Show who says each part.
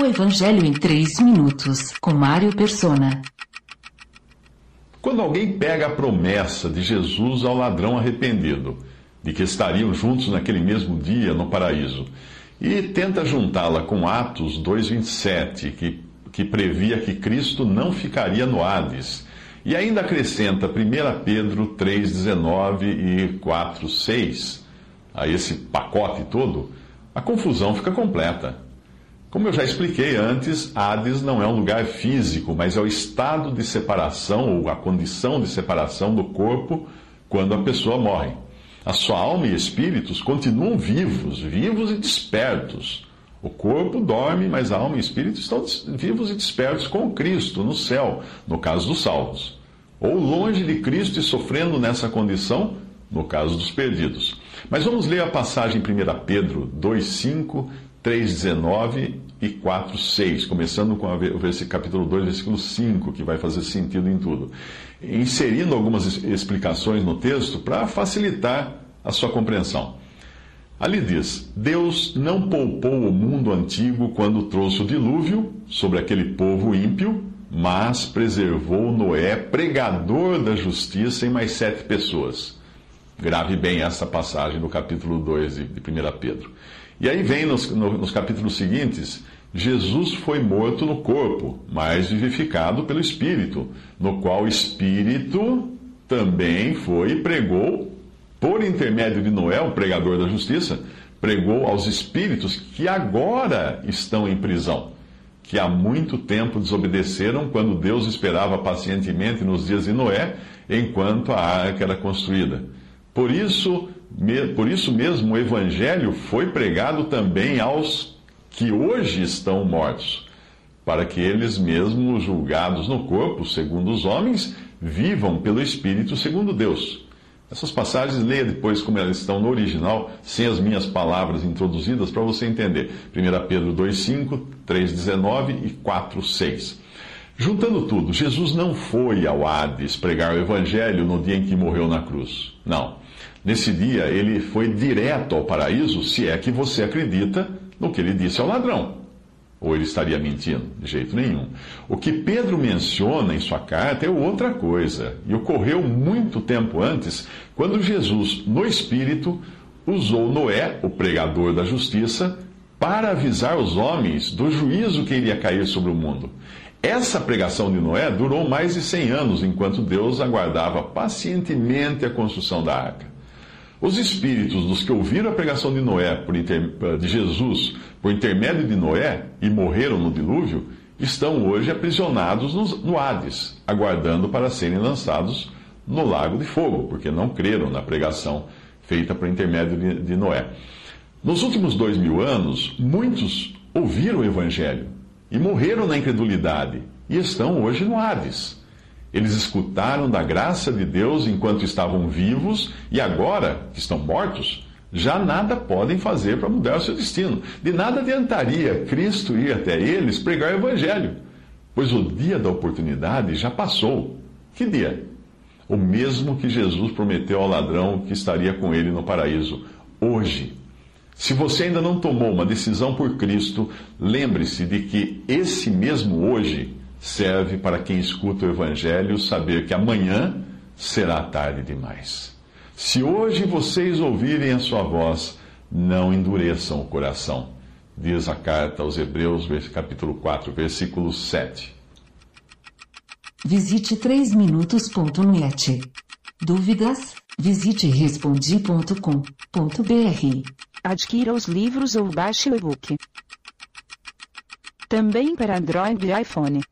Speaker 1: O Evangelho em 3 minutos, com Mário Persona.
Speaker 2: Quando alguém pega a promessa de Jesus ao ladrão arrependido, de que estariam juntos naquele mesmo dia no paraíso, e tenta juntá-la com Atos 2,27, que, que previa que Cristo não ficaria no Hades, e ainda acrescenta 1 Pedro 3,19 e 4,6 a esse pacote todo, a confusão fica completa. Como eu já expliquei antes, Hades não é um lugar físico, mas é o estado de separação ou a condição de separação do corpo quando a pessoa morre. A sua alma e espíritos continuam vivos, vivos e despertos. O corpo dorme, mas a alma e espírito estão vivos e despertos com Cristo no céu, no caso dos salvos. Ou longe de Cristo e sofrendo nessa condição, no caso dos perdidos. Mas vamos ler a passagem em 1 Pedro 2,5 3,19 e 4,6, começando com o capítulo 2, versículo 5, que vai fazer sentido em tudo. Inserindo algumas explicações no texto para facilitar a sua compreensão. Ali diz: Deus não poupou o mundo antigo quando trouxe o dilúvio sobre aquele povo ímpio, mas preservou Noé, pregador da justiça, em mais sete pessoas. Grave bem essa passagem do capítulo 2 de 1 Pedro. E aí vem nos, nos capítulos seguintes: Jesus foi morto no corpo, mas vivificado pelo Espírito, no qual o Espírito também foi e pregou, por intermédio de Noé, o pregador da justiça, pregou aos espíritos que agora estão em prisão, que há muito tempo desobedeceram quando Deus esperava pacientemente nos dias de Noé, enquanto a arca era construída. Por isso, por isso mesmo, o Evangelho foi pregado também aos que hoje estão mortos, para que eles mesmos, julgados no corpo, segundo os homens, vivam pelo Espírito, segundo Deus. Essas passagens, leia depois como elas estão no original, sem as minhas palavras introduzidas, para você entender. 1 Pedro 2,5, 3,19 e 4,6. Juntando tudo, Jesus não foi ao Hades pregar o Evangelho no dia em que morreu na cruz. Não. Nesse dia, ele foi direto ao paraíso, se é que você acredita no que ele disse ao ladrão. Ou ele estaria mentindo? De jeito nenhum. O que Pedro menciona em sua carta é outra coisa, e ocorreu muito tempo antes, quando Jesus, no Espírito, usou Noé, o pregador da justiça, para avisar os homens do juízo que iria cair sobre o mundo. Essa pregação de Noé durou mais de 100 anos, enquanto Deus aguardava pacientemente a construção da arca. Os espíritos dos que ouviram a pregação de Noé, inter... de Jesus, por intermédio de Noé e morreram no dilúvio, estão hoje aprisionados no Hades, aguardando para serem lançados no lago de fogo, porque não creram na pregação feita por intermédio de Noé. Nos últimos dois mil anos, muitos ouviram o Evangelho e morreram na incredulidade e estão hoje no Hades. Eles escutaram da graça de Deus enquanto estavam vivos e agora, que estão mortos, já nada podem fazer para mudar o seu destino. De nada adiantaria Cristo ir até eles pregar o Evangelho, pois o dia da oportunidade já passou. Que dia? O mesmo que Jesus prometeu ao ladrão que estaria com ele no paraíso. Hoje. Se você ainda não tomou uma decisão por Cristo, lembre-se de que esse mesmo hoje serve para quem escuta o Evangelho saber que amanhã será tarde demais. Se hoje vocês ouvirem a sua voz, não endureçam o coração, diz a carta aos Hebreus, capítulo 4, versículo 7.
Speaker 1: Visite 3minutos.net. Dúvidas? Visite respondi.com.br.
Speaker 3: Adquira os livros ou baixe o e-book. Também para Android e iPhone.